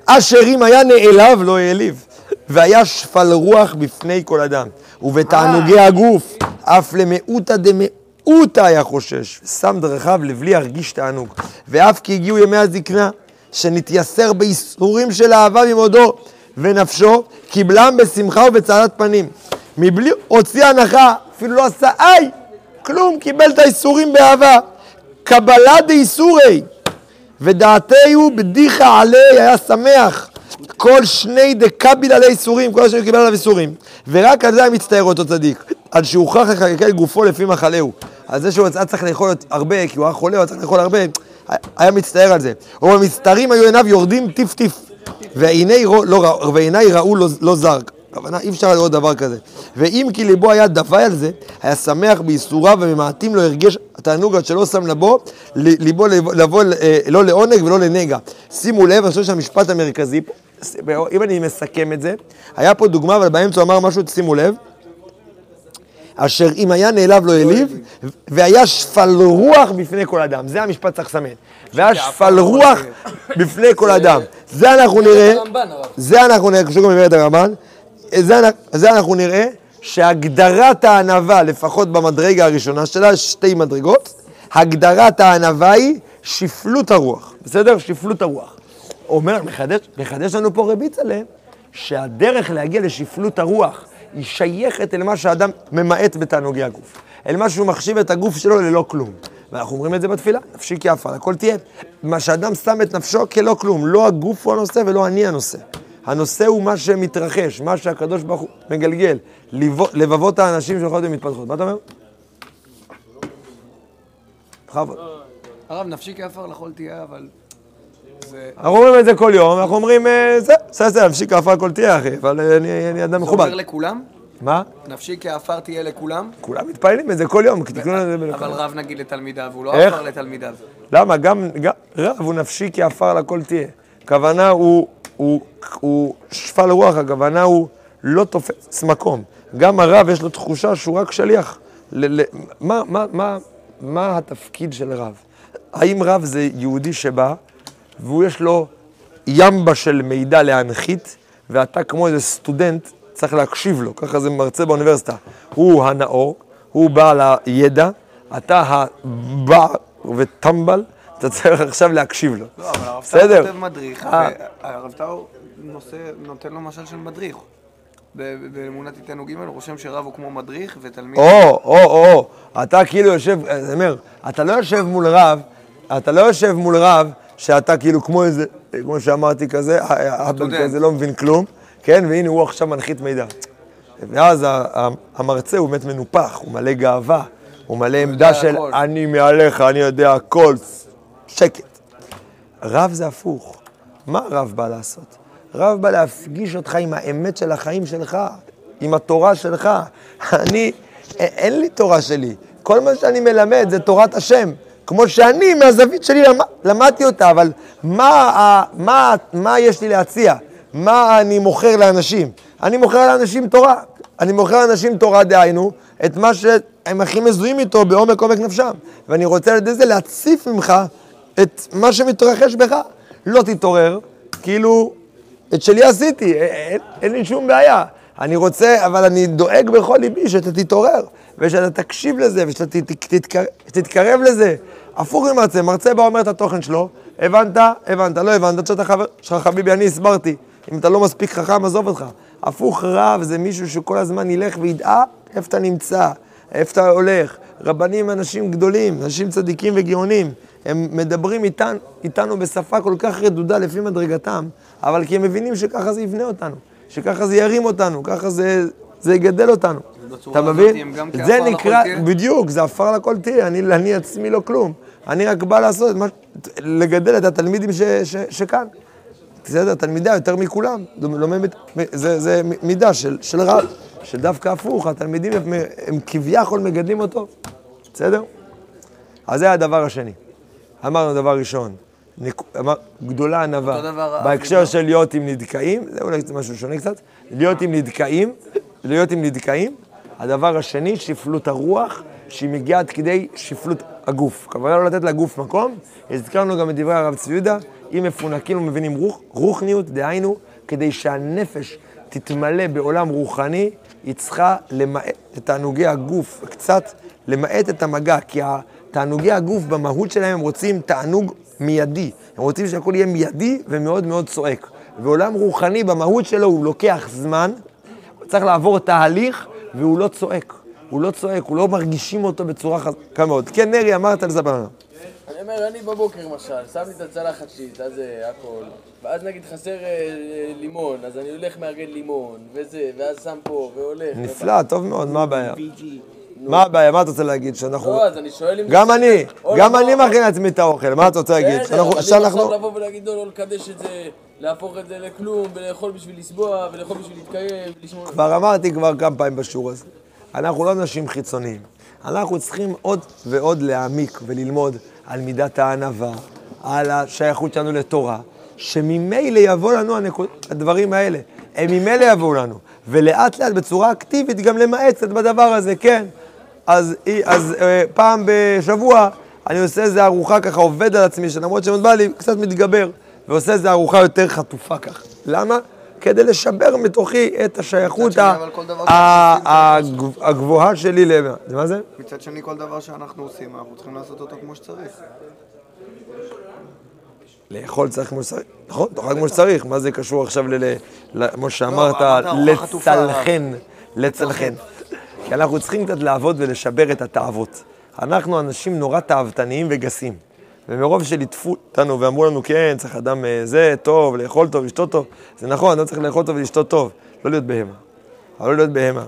אשר אם היה נעלב לא העליב, והיה שפל רוח בפני כל אדם, ובתענוגי הגוף, אף למיעוטא דמיעוטא היה חושש, ושם דרכיו לבלי ירגיש תענוג, ואף כי הגיעו ימי הזקנה, שנתייסר בייסורים של אהבה ממודו ונפשו, קיבלם בשמחה ובצעדת פנים. מבלי הוציא הנחה, אפילו לא עשה איי, כלום, קיבל את האיסורים באהבה. קבלה דאיסורי, ודעתהו בדיחה עלי היה שמח. כל שני דקביל עלי איסורים, כל השני קיבל עליו איסורים. ורק על זה היה מצטער אותו צדיק, על שהוכרח לקלקל גופו לפי מחלהו. על זה שהוא היה צריך לאכול הרבה, כי הוא היה חולה, הוא היה צריך לאכול הרבה, היה מצטער על זה. ובמסתרים היו עיניו יורדים טיף טיף. ועיני, לא, רא- ועיני ראו לא, לא זר. הכוונה, אי אפשר לראות דבר כזה. ואם כי ליבו היה דווי על זה, היה שמח בייסוריו וממעטים לו הרגש התענוג עד שלא שם לבו, ליבו לבוא, אה, לא לעונג ולא לנגע. שימו לב, אני חושב שהמשפט המרכזי, אם אני מסכם את זה, היה פה דוגמה, אבל באמצע הוא אמר משהו, שימו לב. אשר אם היה נעלב לא העליב, והיה שפל רוח בפני כל אדם. זה המשפט שצריך לסמן. והיה שפל רוח בפני כל אדם. זה אנחנו נראה, הרמב"ן, הרב. זה אנחנו נראה, כשהוא גם את הרמב"ן, זה, אנ- זה אנחנו נראה שהגדרת הענווה, לפחות במדרגה הראשונה שלה, שתי מדרגות, הגדרת הענווה היא שפלות הרוח, בסדר? שפלות הרוח. אומר, מחדש, מחדש לנו פה רבי צלם, שהדרך להגיע לשפלות הרוח היא שייכת אל מה שאדם ממעט בתענוגי הגוף. אל מה שהוא מחשיב את הגוף שלו ללא כלום. ואנחנו אומרים את זה בתפילה, נפשי כעפר, הכל תהיה. מה שאדם שם את נפשו כלא כלום, לא הגוף הוא הנושא ולא אני הנושא. הנושא הוא מה שמתרחש, מה שהקדוש ברוך הוא מגלגל, לבבות האנשים שהולכות ומתפתחות. מה אתה אומר? בכבוד. הרב, נפשי כעפר לכל תהיה, אבל... זה... אנחנו אומרים את זה כל יום, אנחנו אומרים, אה, זה, זה, זה, נפשי כעפר הכל תהיה, אחי, אבל אה, אני אני אדם זה מכובד. אומר לכולם? מה? נפשי כעפר תהיה לכולם? כולם מתפללים את זה כל יום, תקנו לזה אבל בלכל. רב נגיד לתלמידיו, הוא לא? עפר לתלמידיו. למה? גם, רב הוא נפשי כי עפר לכל תהיה. הכוונה הוא, שפל רוח, הכוונה הוא לא תופס מקום. גם הרב יש לו תחושה שהוא רק שליח. ל, ל, מה, מה, מה, מה התפקיד של רב? האם רב זה יהודי שבא והוא יש לו ימבה של מידע להנחית, ואתה כמו איזה סטודנט צריך להקשיב לו, ככה זה מרצה באוניברסיטה. הוא הנאור, הוא בעל הידע, אתה הבא וטמבל, אתה צריך עכשיו להקשיב לו. לא, אבל הרב טאו. כותב מדריך, אה. והרב טאו נותן לו משל של מדריך. ב- באמונת איתנו ג' רושם שרב הוא כמו מדריך ותלמיד... או, או, או, אתה כאילו יושב, אני אומר, אתה לא יושב מול רב, אתה לא יושב מול רב שאתה כאילו כמו איזה, כמו שאמרתי כזה, סטודנט. כזה לא מבין כלום, כן, והנה הוא עכשיו מנחית מידע. ואז המרצה הוא באמת מנופח, הוא מלא גאווה, הוא מלא עמדה של הכל. אני מעליך, אני יודע הכל, שקט. רב זה הפוך. מה רב בא לעשות? רב בא להפגיש אותך עם האמת של החיים שלך, עם התורה שלך. אני, אין לי תורה שלי. כל מה שאני מלמד זה תורת השם. כמו שאני, מהזווית שלי, למד, למדתי אותה, אבל מה, מה, מה יש לי להציע? מה אני מוכר לאנשים? אני מוכר לאנשים תורה. אני מוכר לאנשים תורה, דהיינו, את מה שהם הכי מזוהים איתו בעומק עומק נפשם. ואני רוצה על ידי זה להציף ממך את מה שמתרחש בך. לא תתעורר, כאילו, את שלי עשיתי, אין, אין לי שום בעיה. אני רוצה, אבל אני דואג בכל ליבי שאתה תתעורר, ושאתה תקשיב לזה, ושאתה תתקרב, לזה. הפוך ממרצה, מרצה בא אומר את התוכן שלו, הבנת, הבנת, לא הבנת, עד שאתה חבר שלך חביבי, אני הסברתי. אם אתה לא מספיק חכם, עזוב אותך. הפוך רב זה מישהו שכל הזמן ילך וידע איפה אתה נמצא, איפה אתה הולך. רבנים אנשים גדולים, אנשים צדיקים וגאונים. הם מדברים איתן, איתנו בשפה כל כך רדודה לפי מדרגתם, אבל כי הם מבינים שככה זה יבנה אותנו, שככה זה ירים אותנו, ככה זה, זה יגדל אותנו. אתה מבין? זה נקרא? בדיוק, זה עפר לכל תהיה, אני, אני עצמי לא כלום. אני רק בא לעשות, את מה, לגדל את התלמידים ש, ש, שכאן. בסדר, תלמידה יותר מכולם, זה, לומד, זה, זה מידה של, של רב, שדווקא הפוך, התלמידים הם, הם כביכול מגדלים אותו, בסדר? אז זה הדבר השני. אמרנו דבר ראשון, גדולה ענווה, בהקשר של להיות עם נדכאים, זה אולי משהו שונה קצת, להיות עם נדכאים, להיות עם נדכאים, הדבר השני, שפלות הרוח, שהיא מגיעה עד כדי שפלות הגוף. כוונה לא לתת לגוף מקום, הזכרנו גם את דברי הרב צבי יהודה, אם מפונקים ומבינים רוח, רוחניות, דהיינו, כדי שהנפש תתמלא בעולם רוחני, היא צריכה למעט את תענוגי הגוף, קצת למעט את המגע, כי תענוגי הגוף במהות שלהם הם רוצים תענוג מיידי, הם רוצים שהכל יהיה מיידי ומאוד מאוד צועק. ועולם רוחני במהות שלו הוא לוקח זמן, הוא צריך לעבור תהליך והוא לא צועק. הוא לא צועק, הוא לא מרגישים אותו בצורה חזקה מאוד. כן, נרי, אמרת על זה בנה. אני אומר, אני בבוקר למשל, שמתי את הצלחת שלי, את הזה, הכל, ואז נגיד חסר אה, לימון, אז אני הולך מארגן לימון, וזה, ואז שם פה, והולך. נפלא, טוב מאוד, מה הבעיה? מה הבעיה? מה אתה רוצה להגיד? שאנחנו... לא, אז אני שואל אם... גם אני, או גם אני מכין לעצמי את האוכל, מה אתה רוצה להגיד? בסדר, שאנחנו- אבל אם. עכשיו לבוא ולהגיד לא, לא לקדש את זה, להפוך את זה לכלום, ולאכול בשביל לסבוע, ולאכול בשביל להתקיים, לשמור... כבר אמרתי כבר כמה פעמים בשיעור הזה, אנחנו לא אנשים חיצוניים. אנחנו צריכים עוד ועוד להעמיק וללמוד על מידת הענווה, על השייכות שלנו לתורה, שממילא יבוא לנו הנקוד, הדברים האלה. הם ממילא יבואו לנו. ולאט לאט בצורה אקטיבית גם למעט קצת בדבר הזה, כן. אז, אז אה, פעם בשבוע אני עושה איזה ארוחה ככה, עובד על עצמי, שלמרות שמאוד בא לי, קצת מתגבר, ועושה איזה ארוחה יותר חטופה ככה. למה? כדי לשבר מתוכי את השייכות הגבוהה שלי ל... מה זה? מצד שני, כל דבר שאנחנו עושים, אנחנו צריכים לעשות אותו כמו שצריך. לאכול צריך כמו שצריך, נכון, תאכל כמו שצריך, מה זה קשור עכשיו ל... כמו שאמרת, אמרת ארוחה חטופה, לצלחן, לצלחן. כי אנחנו צריכים קצת לעבוד ולשבר את התאוות. אנחנו אנשים נורא תאוותניים וגסים. ומרוב שליטפו אותנו ואמרו לנו, כן, צריך אדם אה, זה, טוב, לאכול טוב, לשתות טוב. זה נכון, אדם צריך לאכול טוב ולשתות טוב, לא להיות בהמה. אבל לא להיות בהמה.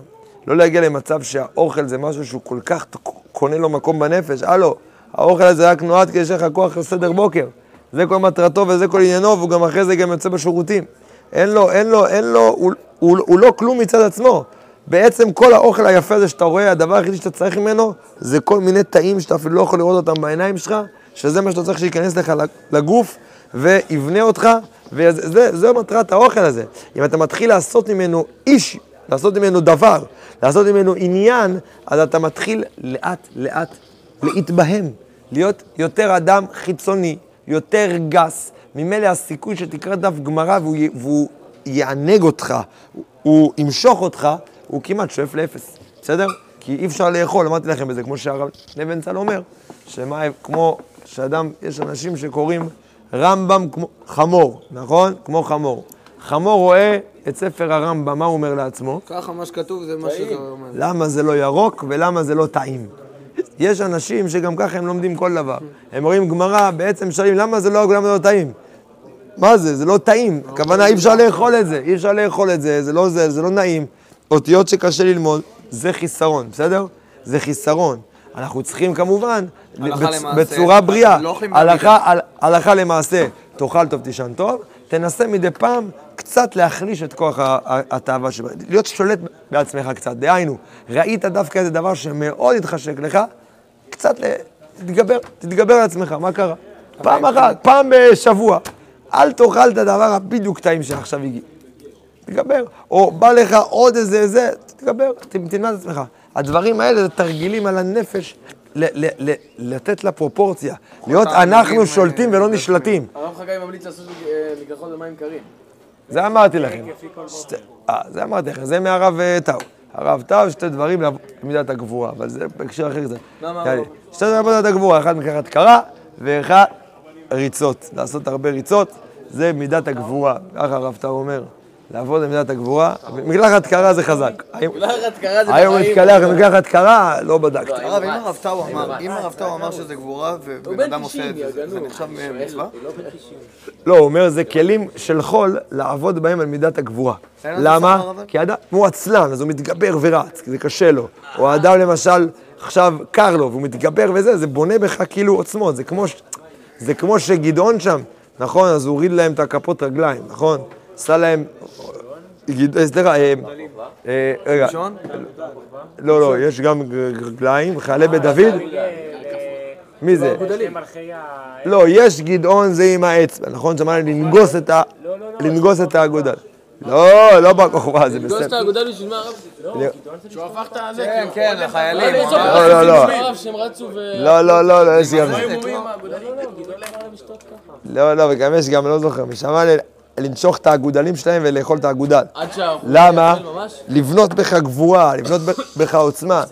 לא להגיע למצב שהאוכל זה משהו שהוא כל כך קונה לו מקום בנפש. הלו, האוכל הזה רק נועד כדי שיהיה לך כוח לסדר בוקר. זה כל מטרתו וזה כל עניינו, והוא גם אחרי זה גם יוצא בשירותים. אין לו, אין לו, אין לו, הוא, הוא, הוא לא כלום מצד עצמו. בעצם כל האוכל היפה הזה שאתה רואה, הדבר היחידי שאתה צריך ממנו, זה כל מיני תאים שאתה אפילו לא יכול לראות אותם בעיניים שלך, שזה מה שאתה צריך שייכנס לך לגוף ויבנה אותך, זה מטרת האוכל הזה. אם אתה מתחיל לעשות ממנו איש, לעשות ממנו דבר, לעשות ממנו עניין, אז אתה מתחיל לאט לאט להתבהם, להיות יותר אדם חיצוני, יותר גס. ממילא הסיכוי שתקרא דף גמרא והוא, והוא יענג אותך, הוא ימשוך אותך, הוא כמעט שואף לאפס, בסדר? כי אי אפשר לאכול, אמרתי לכם בזה, כמו שהרב לבנצל אומר, שמה, כמו שאדם, יש אנשים שקוראים רמב"ם כמו חמור, נכון? כמו חמור. חמור רואה את ספר הרמב"ם, מה הוא אומר לעצמו? ככה מה שכתוב זה מה שזה אומר. למה זה לא ירוק ולמה זה לא טעים. יש אנשים שגם ככה הם לומדים כל דבר. הם רואים גמרא, בעצם שואלים למה זה לא ירוק ולמה זה לא טעים. מה זה? זה לא טעים. הכוונה, אי אפשר לאכול את זה, אי אפשר לאכול את זה, זה לא זה, זה לא נעים. אותיות שקשה ללמוד, זה חיסרון, בסדר? זה חיסרון. אנחנו צריכים כמובן, בצ- בצורה בריאה, לא הלכה, הל- הלכה למעשה, תאכל טוב, תישן טוב, תנסה מדי פעם קצת להחליש את כוח התאווה שלך, להיות שולט בעצמך קצת. דהיינו, ראית דווקא איזה דבר שמאוד התחשק לך, קצת תתגבר, תתגבר על עצמך, מה קרה? פעם אחת, פעם בשבוע. אל תאכל את הדבר הבדיוק טעים שעכשיו הגיע. תתגבר. או בא לך עוד איזה זה, תתגבר, ת- תלמד את עצמך. הדברים האלה זה תרגילים על הנפש, ל- ל- ל- לתת לה פרופורציה. להיות אנחנו שולטים ולא נשלטים. הרב חגי ממליץ לעשות אה, מקלחות במים קרים. זה אמרתי לכם. אה, זה אמרתי לכם, זה מהרב אה, טאו. הרב טאו, שתי דברים למידת הגבורה, אבל זה בהקשר אחר קצת. מה, מה, יאללה. מה? שתי דברים למידת הגבורה, אחד מקחת קרה ואחד ריצות. לעשות הרבה ריצות, זה מידת הגבורה. ככה הרב טאו אומר. לעבוד במידת הגבורה, מקלחת קרה זה חזק. היום- מקלחת קרה זה היום בחיים. מתקלח במקלחת קרה, לא בדקתי. הרב, אם הרב טאו אמר, אם הרב טאו אמר שזה גבורה ובן בן אדם עושה 90, את זה, זה. נחשב מצווה? לא, הוא אומר, זה כלים של חול לעבוד בהם על מידת הגבורה. למה? כי האדם, הוא עצלן, אז הוא מתגבר ורץ, כי זה קשה לו. או האדם למשל, עכשיו קר לו, והוא מתגבר וזה, זה בונה בך כאילו עוצמות. זה כמו, ש- זה כמו שגדעון שם, נכון? אז הוא הוריד להם את הכפות רגליים, נכון? עשה להם... אה, סליחה, אה, אה, רגע? לא, לא, יש גם ג- רגליים, חיילי בית דוד, מי זה? לא, יש גדעון זה עם האצבע, נכון? שאמרנו לנגוס את ה... לנגוס את האגודל. לא, לא בכוכבה, זה גדול את בסדר. האגודל בשביל מה הרב? שהוא הפך את הזה. כן, כן, החיילים. לא, לא, לא, לא. לא, לא, לא, לא, יש גם... לא, לא, וגם יש גם, לא זוכר, משמה לנשוך את האגודלים שלהם ולאכול את האגודל. עד למה? לבנות בך גבורה, לבנות בך עוצמה.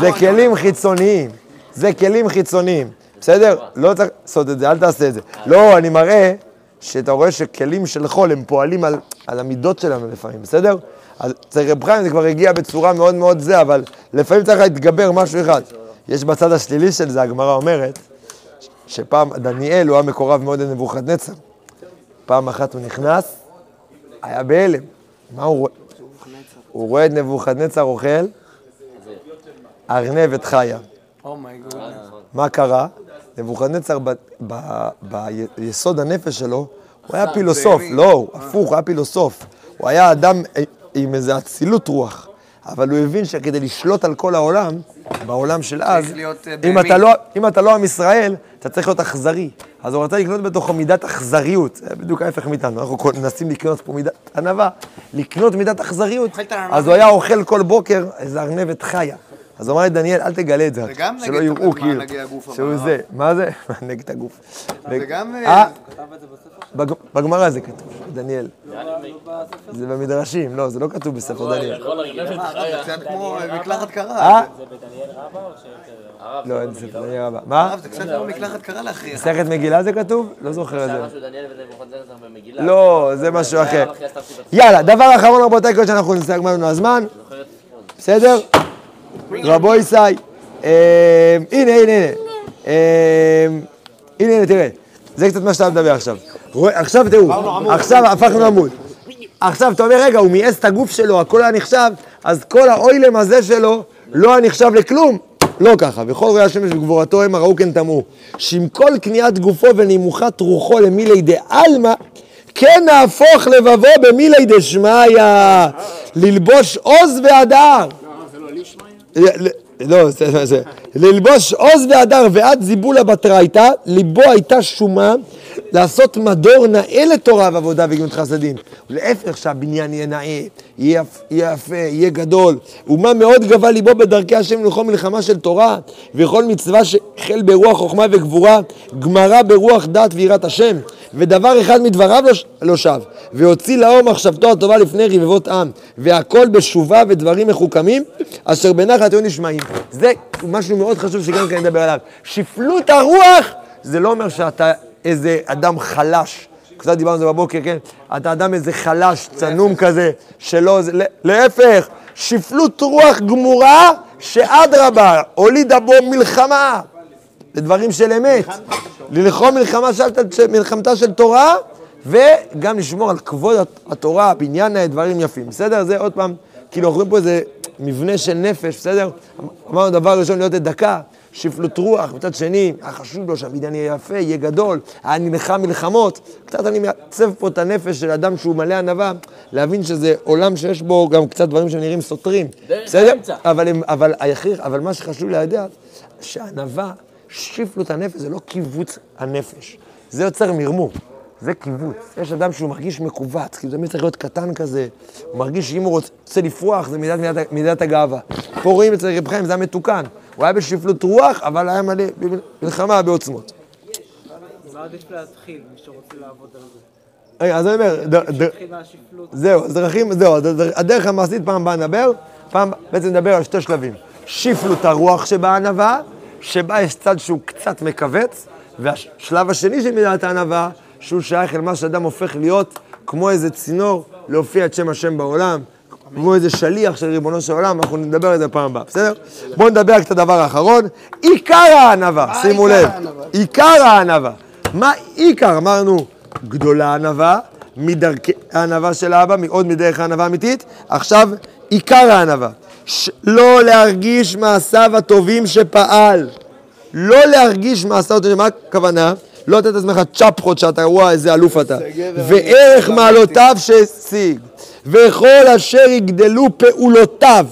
זה כלים חיצוניים. זה כלים חיצוניים. בסדר? לא צריך לעשות את זה, אל תעשה את זה. לא, אני מראה שאתה רואה שכלים של חול הם פועלים על, על המידות שלנו לפעמים, בסדר? אז אצל רב חיים זה כבר הגיע בצורה מאוד מאוד זה, אבל לפעמים צריך להתגבר משהו אחד. יש בצד השלילי של זה, הגמרא אומרת, שפעם דניאל הוא היה מקורב מאוד לנבוכדנצר. פעם אחת הוא נכנס, היה בהלם. מה הוא רואה? הוא רואה את נבוכדנצר אוכל ארנבת חיה. מה קרה? נבוכדנצר ביסוד הנפש שלו, הוא היה פילוסוף. לא, הפוך, הוא היה פילוסוף. הוא היה אדם עם איזו אצילות רוח, אבל הוא הבין שכדי לשלוט על כל העולם, בעולם של אז, אה, לא, אם אתה לא עם ישראל, אתה צריך להיות אכזרי. אז הוא רצה לקנות בתוכו מידת אכזריות, זה בדיוק ההפך מאיתנו, אנחנו מנסים לקנות פה מידת ענווה, לקנות מידת אכזריות. אז הוא היה אוכל כל בוקר איזה ארנבת חיה. אז הוא אמר לדניאל, אל תגלה את זה, זה שלא יראו מה כאילו, שהוא זה, מה זה? נגד הגוף. זה גם... אה, זה בג- בגמרא זה כתוב, דניאל. לי זה במדרשים, לא, זה לא כתוב בספר דניאל. להגיד, זה קצת כמו מקלחת קרה. אה? הרב, לא, אין ספר דניאל רבה. מה? הרב, זה קצת כמו מקלחת קרה להכריח. מסכת מגילה זה כתוב? לא זוכר את זה. לא, זה משהו אחר. יאללה, דבר אחרון רבותיי, כל שאנחנו נסתכל לנו הזמן, בסדר? רבו ישי, אה, הנה, הנה, הנה. אה, הנה, הנה, תראה. זה קצת מה שאתה מדבר עכשיו. עכשיו תראו, עכשיו הפכנו עמוד. עכשיו אתה אומר, רגע, הוא מייעס את הגוף שלו, הכל היה נחשב, אז כל האוילם הזה שלו לא היה נחשב לכלום. לא ככה, וכל רואי השמש וגבורתו המה ראו כן תמהו. שעם כל קניית גופו ונימוכת רוחו למילי דעלמא, כן נהפוך לבבו במילי דשמיא, ללבוש עוז והדר. לא, זה, זה, ללבוש עוז והדר ועד זיבולה בתרייתא, ליבו הייתה שומה לעשות מדור נאה לתורה ועבודה וגמילות חסדים. להפך שהבניין יהיה נאה, יהיה, יהיה יפה, יהיה גדול. ומה מאוד גבה ליבו בדרכי השם לכל מלחמה של תורה, וכל מצווה שחל ברוח חוכמה וגבורה, גמרה ברוח דת ויראת השם. ודבר אחד מדבריו לא, לא שב, והוציא לאור מחשבתו הטובה לפני רבבות עם, והכל בשובה ודברים מחוכמים, אשר בנחת היו נשמעים. זה משהו מאוד חשוב שגם כן נדבר עליו. שפלות הרוח, זה לא אומר שאתה איזה אדם חלש. קצת דיברנו על זה בבוקר, כן? אתה אדם איזה חלש, צנום כזה, שלא, להפך, שפלות רוח גמורה, שאדרבה, הולידה בו מלחמה. זה דברים של אמת. ללחום מלחמה של, מלחמתה של תורה, וגם לשמור על כבוד הת- התורה, בניין דברים יפים. בסדר? זה עוד פעם, כאילו, אנחנו רואים פה איזה מבנה של נפש, בסדר? אמרנו דבר ראשון להיות דקה, שפלות רוח, מצד שני, היה חשוב לו שהבניין יהיה יפה, יהיה גדול, היה נלחם מלחמות. קצת אני מעצב פה את הנפש של אדם שהוא מלא ענווה, להבין שזה עולם שיש בו גם קצת דברים שנראים סותרים. בסדר? אבל, אבל, היחיד, אבל מה שחשוב לדעת, שענווה, שפלות הנפש, זה לא קיבוץ הנפש. זה יוצר מרמור, זה קיבוץ. יש אדם שהוא מרגיש מכווץ, כי זה תמיד צריך להיות קטן כזה, הוא מרגיש שאם הוא רוצה לפרוח, זה מידת, מידת, הגאווה. פה רואים אצל רב חיים, זה היה מתוקן. הוא היה בשפלות רוח, אבל היה מלא מלחמה בעוצמות. מה עדיף להתחיל, מי שרוצה לעבוד על זה? רגע, אז אני אומר. זהו, אז דרכים, זהו, הד- הד- הדרך המעשית פעם הבאה נדבר, פעם בעצם נדבר על שתי שלבים. שפלות הרוח שבענווה, שבה יש צד שהוא קצת מכווץ, והשלב השני של מידת הענווה, שהוא שייך אל מה שאדם הופך להיות כמו איזה צינור להופיע את שם השם בעולם, כמו איזה שליח של ריבונו של עולם, אנחנו נדבר על זה פעם הבאה, בסדר? בואו נדבר קצת הדבר האחרון, עיקר הענווה, שימו לב, הענווה? עיקר הענווה. מה עיקר? אמרנו, גדולה ענווה, מדרכי הענווה של האבא, עוד מדרך הענווה האמיתית. עכשיו, עיקר הענווה. לא להרגיש מעשיו הטובים שפעל. לא להרגיש מעשיו הטובים, מה הכוונה? לא לתת לעצמך צ'פחות שאתה, וואי, איזה אלוף אתה. וערך. מעלותיו שהשיג. וכל אשר יגדלו פעולותיו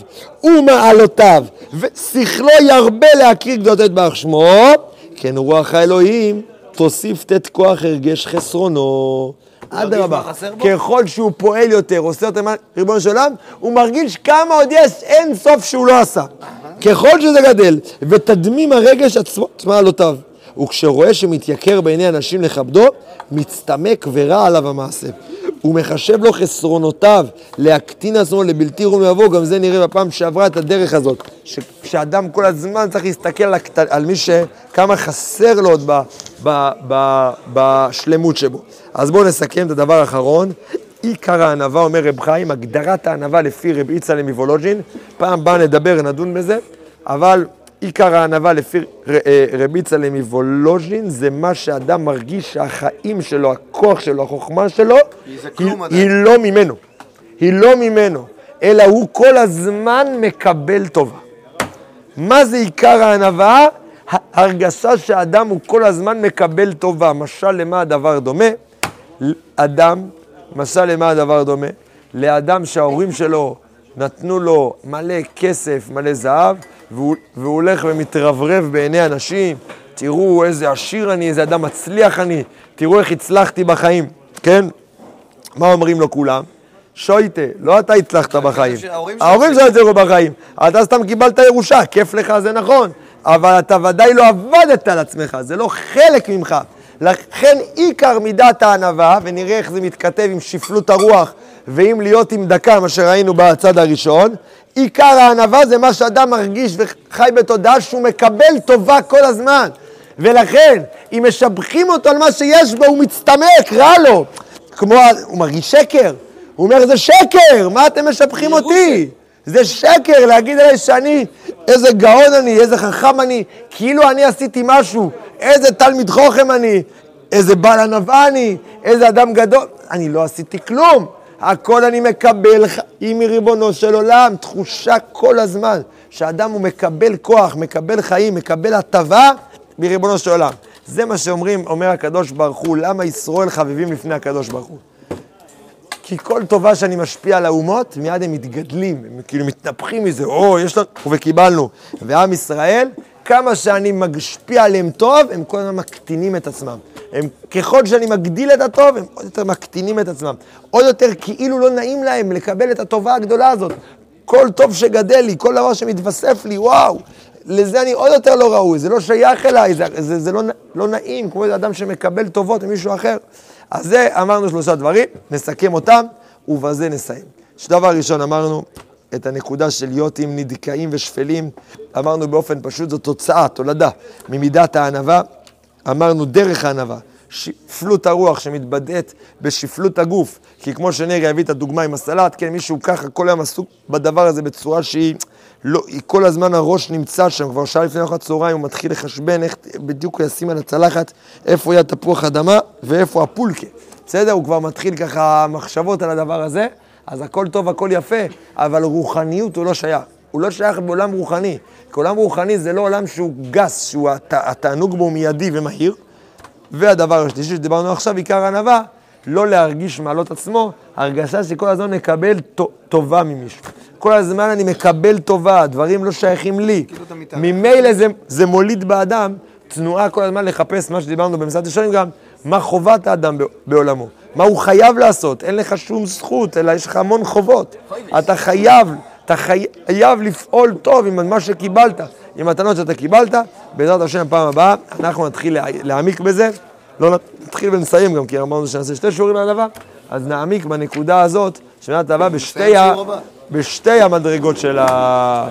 ומעלותיו, ושכלו ירבה להכיר גדולתו יתברך שמו, כן רוח האלוהים תוסיף תת כוח הרגש חסרונו. אדרבה, מה? ככל שהוא פועל יותר, עושה יותר למען ריבונו של עולם, הוא מרגיש כמה עוד יש אין סוף שהוא לא עשה. ככל שזה גדל, ותדמים הרגש עצמו את מעלותיו. וכשרואה שמתייקר בעיני אנשים לכבדו, מצטמק ורע עליו המעשה. הוא מחשב לו חסרונותיו להקטין עצמו לבלתי רום לבוא, גם זה נראה בפעם שעברה את הדרך הזאת. ש- שאדם כל הזמן צריך להסתכל על, הקט... על מי שכמה חסר לו עוד ב... ב... ב... בשלמות שבו. אז בואו נסכם את הדבר האחרון. עיקר הענווה, אומר רב חיים, הגדרת הענווה לפי רב יצחק מוולוז'ין. פעם הבאה נדבר, נדון בזה, אבל עיקר הענווה לפי ר- אה, יצחק מוולוז'ין זה מה שאדם מרגיש שהחיים שלו, הכוח שלו, החוכמה שלו, היא, היא. לא ממנו. היא לא ממנו, אלא הוא כל הזמן מקבל טובה. מה זה עיקר הענווה? ההרגשה שהאדם הוא כל הזמן מקבל טובה. משל למה הדבר דומה? אדם, משל למה הדבר דומה? לאדם שההורים שלו נתנו לו מלא כסף, מלא זהב, והוא, והוא הולך ומתרברב בעיני אנשים, תראו איזה עשיר אני, איזה אדם מצליח אני, תראו איך הצלחתי בחיים, כן? מה אומרים לו כולם? שויטה, לא אתה הצלחת בחיים. ההורים שלו הצליחו בחיים. אתה סתם קיבלת ירושה, כיף לך, זה נכון. אבל אתה ודאי לא עבדת על עצמך, זה לא חלק ממך. לכן עיקר מידת הענווה, ונראה איך זה מתכתב עם שפלות הרוח ועם להיות עם דקה, מה שראינו בצד הראשון, עיקר הענווה זה מה שאדם מרגיש וחי בתודעה שהוא מקבל טובה כל הזמן. ולכן, אם משבחים אותו על מה שיש בו, הוא מצטמק, רע לו. כמו, הוא מרגיש שקר. הוא אומר, זה שקר, מה אתם משבחים אותי? זה שקר להגיד עליי שאני, איזה גאון אני, איזה חכם אני, כאילו אני עשיתי משהו, איזה תלמיד חוכם אני, איזה בעל ענווה אני, איזה אדם גדול. אני לא עשיתי כלום. הכל אני מקבל חיים מריבונו של עולם, תחושה כל הזמן שאדם הוא מקבל כוח, מקבל חיים, מקבל הטבה מריבונו של עולם. זה מה שאומרים, אומר הקדוש ברוך הוא, למה ישראל חביבים לפני הקדוש ברוך הוא? כי כל טובה שאני משפיע על האומות, מיד הם מתגדלים, הם כאילו מתנפחים מזה, או, יש לנו, וקיבלנו. ועם ישראל, כמה שאני משפיע עליהם טוב, הם כל הזמן מקטינים את עצמם. הם, ככל שאני מגדיל את הטוב, הם עוד יותר מקטינים את עצמם. עוד יותר כאילו לא נעים להם לקבל את הטובה הגדולה הזאת. כל טוב שגדל לי, כל דבר שמתווסף לי, וואו, לזה אני עוד יותר לא ראוי, זה לא שייך אליי, זה, זה, זה לא, לא נעים, כמו איזה אדם שמקבל טובות ממישהו אחר. אז זה אמרנו שלושה דברים, נסכם אותם, ובזה נסיים. שדבר ראשון אמרנו את הנקודה של להיות עם נדכאים ושפלים, אמרנו באופן פשוט, זו תוצאה, תולדה, ממידת הענווה, אמרנו דרך הענווה. שפלות הרוח שמתבטאת בשפלות הגוף, כי כמו שנרי הביא את הדוגמה עם הסלט, כן, מישהו ככה כל היום עסוק בדבר הזה בצורה שהיא, לא, כל הזמן הראש נמצא שם, כבר שעה לפני ארוחת צהריים הוא מתחיל לחשבן איך בדיוק הוא ישים על הצלחת, איפה יהיה תפוח אדמה ואיפה הפולקה. בסדר? הוא כבר מתחיל ככה מחשבות על הדבר הזה, אז הכל טוב, הכל יפה, אבל רוחניות הוא לא שייך. הוא לא שייך בעולם רוחני. כי עולם רוחני זה לא עולם שהוא גס, שהוא התענוג בו מיידי ומהיר. והדבר השלישי שדיברנו עכשיו, עיקר ענווה, לא להרגיש מעלות עצמו, הרגשה שכל הזמן מקבל טובה ממישהו. כל הזמן אני מקבל טובה, דברים לא שייכים לי. ממילא זה, זה מוליד באדם תנועה כל הזמן לחפש מה שדיברנו במסעד ראשונים גם, מה חובת האדם בעולמו, מה הוא חייב לעשות, אין לך שום זכות, אלא יש לך המון חובות. אתה חייב, אתה חייב לפעול טוב עם מה שקיבלת. עם מתנות שאתה קיבלת, בעזרת השם פעם הבאה אנחנו נתחיל להעמיק בזה, לא נתחיל ונסיים גם, כי אמרנו שנעשה שתי שיעורים על הדבר, אז נעמיק בנקודה הזאת, שמנת הבאה בשתי, ה... בשתי המדרגות של ה...